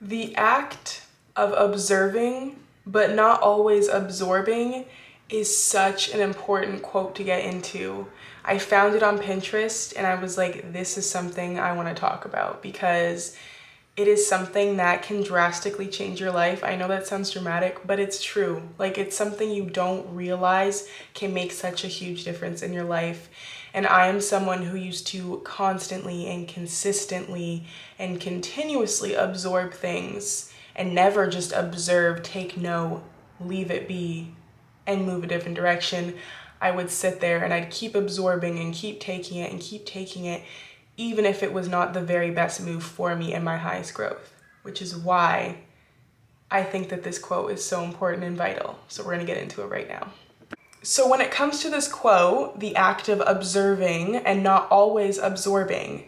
The act of observing, but not always absorbing, is such an important quote to get into. I found it on Pinterest and I was like, this is something I want to talk about because it is something that can drastically change your life. I know that sounds dramatic, but it's true. Like, it's something you don't realize can make such a huge difference in your life. And I am someone who used to constantly and consistently and continuously absorb things and never just observe, take note, leave it be, and move a different direction. I would sit there and I'd keep absorbing and keep taking it and keep taking it, even if it was not the very best move for me in my highest growth, which is why I think that this quote is so important and vital. So we're gonna get into it right now. So, when it comes to this quote, the act of observing and not always absorbing,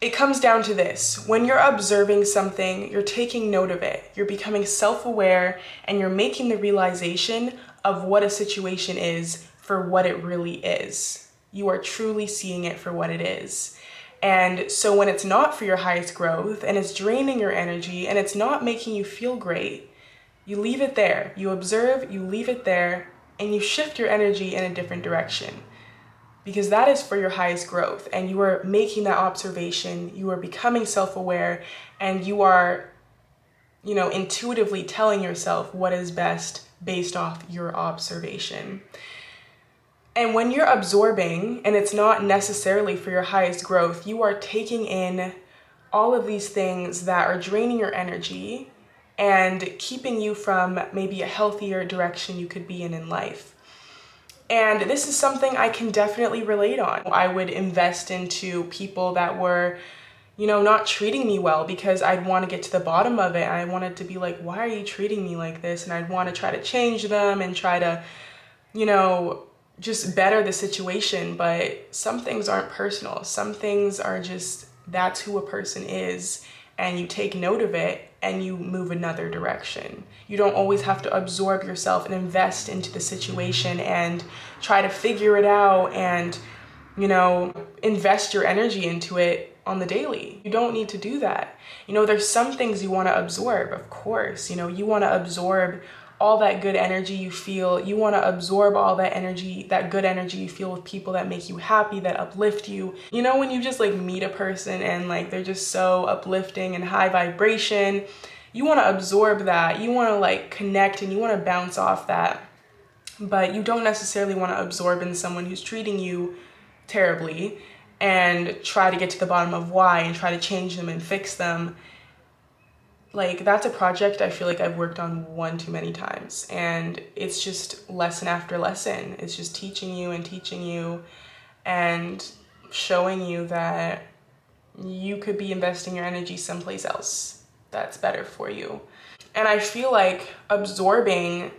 it comes down to this. When you're observing something, you're taking note of it, you're becoming self aware, and you're making the realization of what a situation is for what it really is. You are truly seeing it for what it is. And so, when it's not for your highest growth and it's draining your energy and it's not making you feel great, you leave it there. You observe, you leave it there, and you shift your energy in a different direction because that is for your highest growth and you are making that observation you are becoming self-aware and you are you know intuitively telling yourself what is best based off your observation and when you're absorbing and it's not necessarily for your highest growth you are taking in all of these things that are draining your energy and keeping you from maybe a healthier direction you could be in in life. And this is something I can definitely relate on. I would invest into people that were, you know, not treating me well because I'd want to get to the bottom of it. I wanted to be like, why are you treating me like this? And I'd want to try to change them and try to, you know, just better the situation. But some things aren't personal, some things are just that's who a person is and you take note of it and you move another direction. You don't always have to absorb yourself and invest into the situation and try to figure it out and, you know, invest your energy into it on the daily. You don't need to do that. You know, there's some things you want to absorb, of course. You know, you want to absorb all that good energy you feel. You want to absorb all that energy, that good energy you feel with people that make you happy, that uplift you. You know, when you just like meet a person and like they're just so uplifting and high vibration, you want to absorb that. You want to like connect and you want to bounce off that. But you don't necessarily want to absorb in someone who's treating you terribly and try to get to the bottom of why and try to change them and fix them like that's a project I feel like I've worked on one too many times and it's just lesson after lesson. It's just teaching you and teaching you and showing you that you could be investing your energy someplace else that's better for you. And I feel like absorbing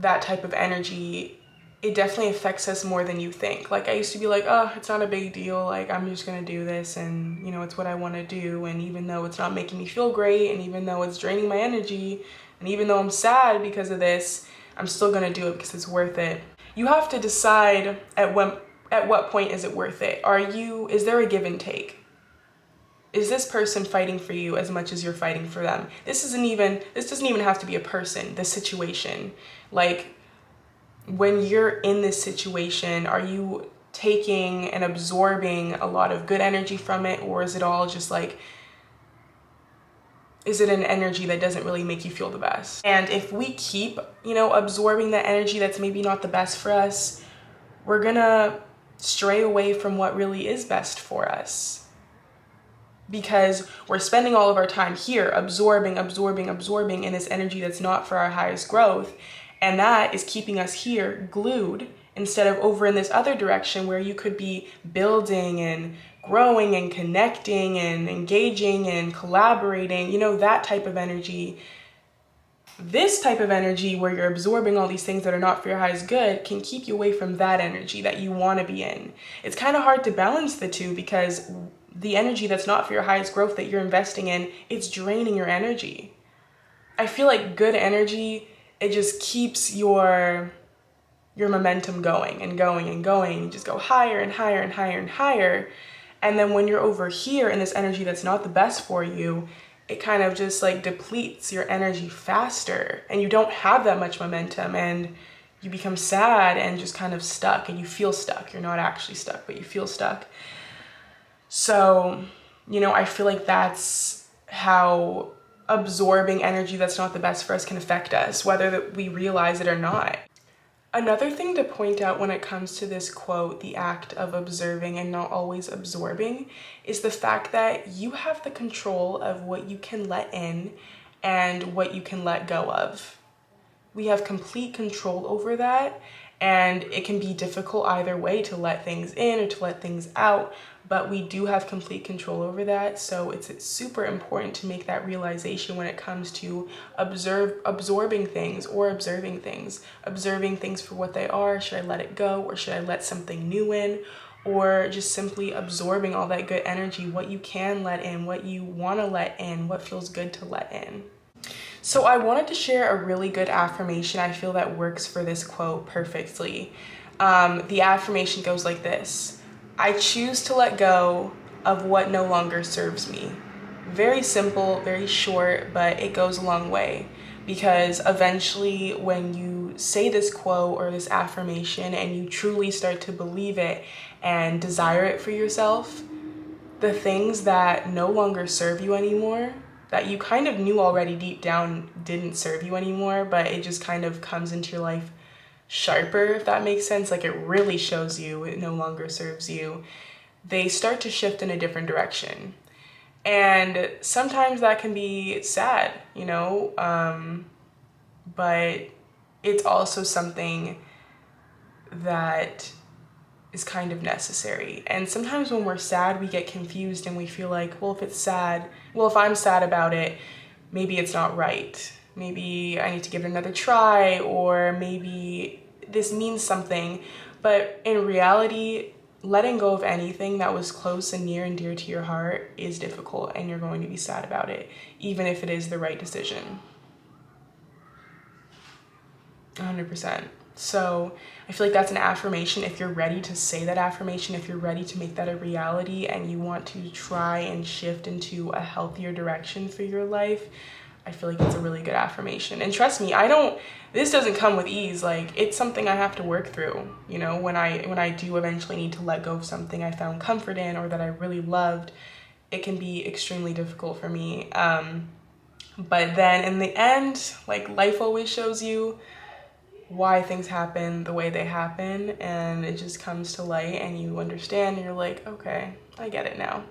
that type of energy it definitely affects us more than you think. Like I used to be like, oh, it's not a big deal. Like I'm just gonna do this and you know, it's what I wanna do. And even though it's not making me feel great and even though it's draining my energy and even though I'm sad because of this, I'm still gonna do it because it's worth it. You have to decide at when at what point is it worth it? Are you is there a give and take? Is this person fighting for you as much as you're fighting for them? This isn't even this doesn't even have to be a person, the situation. Like when you're in this situation, are you taking and absorbing a lot of good energy from it, or is it all just like, is it an energy that doesn't really make you feel the best? And if we keep, you know, absorbing that energy that's maybe not the best for us, we're gonna stray away from what really is best for us. Because we're spending all of our time here absorbing, absorbing, absorbing in this energy that's not for our highest growth. And that is keeping us here glued instead of over in this other direction where you could be building and growing and connecting and engaging and collaborating, you know, that type of energy. This type of energy where you're absorbing all these things that are not for your highest good can keep you away from that energy that you want to be in. It's kind of hard to balance the two because the energy that's not for your highest growth that you're investing in, it's draining your energy. I feel like good energy it just keeps your your momentum going and going and going. You just go higher and higher and higher and higher. And then when you're over here in this energy that's not the best for you, it kind of just like depletes your energy faster and you don't have that much momentum and you become sad and just kind of stuck and you feel stuck. You're not actually stuck, but you feel stuck. So, you know, I feel like that's how absorbing energy that's not the best for us can affect us, whether we realize it or not. Another thing to point out when it comes to this quote, the act of observing and not always absorbing, is the fact that you have the control of what you can let in and what you can let go of. We have complete control over that, and it can be difficult either way to let things in or to let things out but we do have complete control over that. So it's, super important to make that realization when it comes to observe absorbing things or observing things. Observing things for what they are. Should i let it go or should i let something new in? Or just simply absorbing all that good energy what you can let in what you want to let in what feels good to let in so i wanted to share a really good affirmation i feel that works for this quote perfectly. Um, the affirmation goes like this. I choose to let go of what no longer serves me. Very simple, very short, but it goes a long way. Because eventually, when you say this quote or this affirmation and you truly start to believe it and desire it for yourself, the things that no longer serve you anymore, that you kind of knew already deep down didn't serve you anymore, but it just kind of comes into your life sharper, if that makes sense, like it really shows you it no longer serves you, they start to shift in a different direction. And sometimes that can be sad, you know, um, but it's also something that is kind of necessary. And sometimes when we're sad, we get confused and we feel like, well, if it's sad, well, if I'm sad about it, maybe it's not right maybe I need to give it another try, or maybe this means something. But in reality, letting go of anything that was close and near and dear to your heart is difficult, and you're going to be sad about it, even if it is the right decision. 100%. So I feel like that's an affirmation. If you're ready to say that affirmation, if you're ready to make that a reality and you want to try and shift into a healthier direction for your life, I feel like it's a really good affirmation. And trust me, I don't this doesn't come with ease. Like it's something I have to work through. You know, when I when I do eventually need to let go of something I found comfort in or that I really loved, it can be extremely difficult for me. Um but then in the end, like life always shows you why things happen the way they happen and it just comes to light and you understand and you're like, okay, I get it now.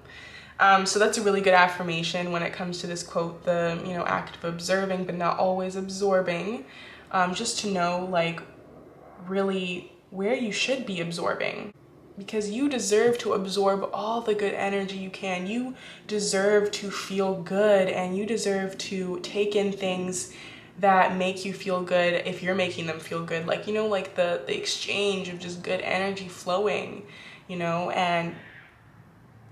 Um, so that's a really good affirmation when it comes to this quote, the you know act of observing but not always absorbing. Um, just to know like really where you should be absorbing because you deserve to absorb all the good energy you can. You deserve to feel good and you deserve to take in things that make you feel good if you're making them feel good. Like, you know, like the, the exchange of just good energy flowing, you know, and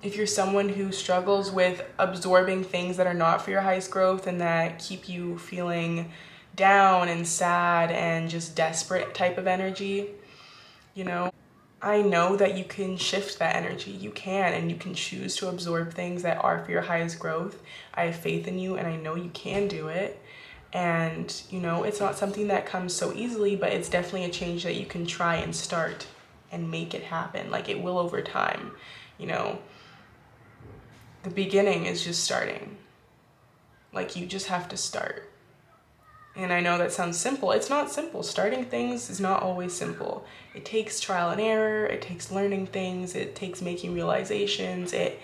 if you're someone who struggles with absorbing things that are not for your highest growth and that keep you feeling down and sad and just desperate type of energy, you know, I know that you can shift that energy. You can, and you can choose to absorb things that are for your highest growth. I have faith in you, and I know you can do it. And, you know, it's not something that comes so easily, but it's definitely a change that you can try and start and make it happen. Like it will over time, you know the beginning is just starting. Like you just have to start. And I know that sounds simple. It's not simple. Starting things is not always simple. It takes trial and error, it takes learning things, it takes making realizations, it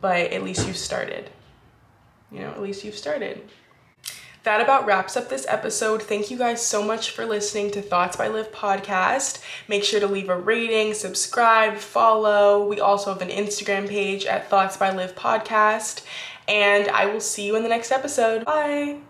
but at least you've started. You know, at least you've started. That about wraps up this episode. Thank you guys so much for listening to Thoughts by Liv podcast. Make sure to leave a rating, subscribe, follow. We also have an Instagram page at Thoughts by Liv podcast. And I will see you in the next episode. Bye.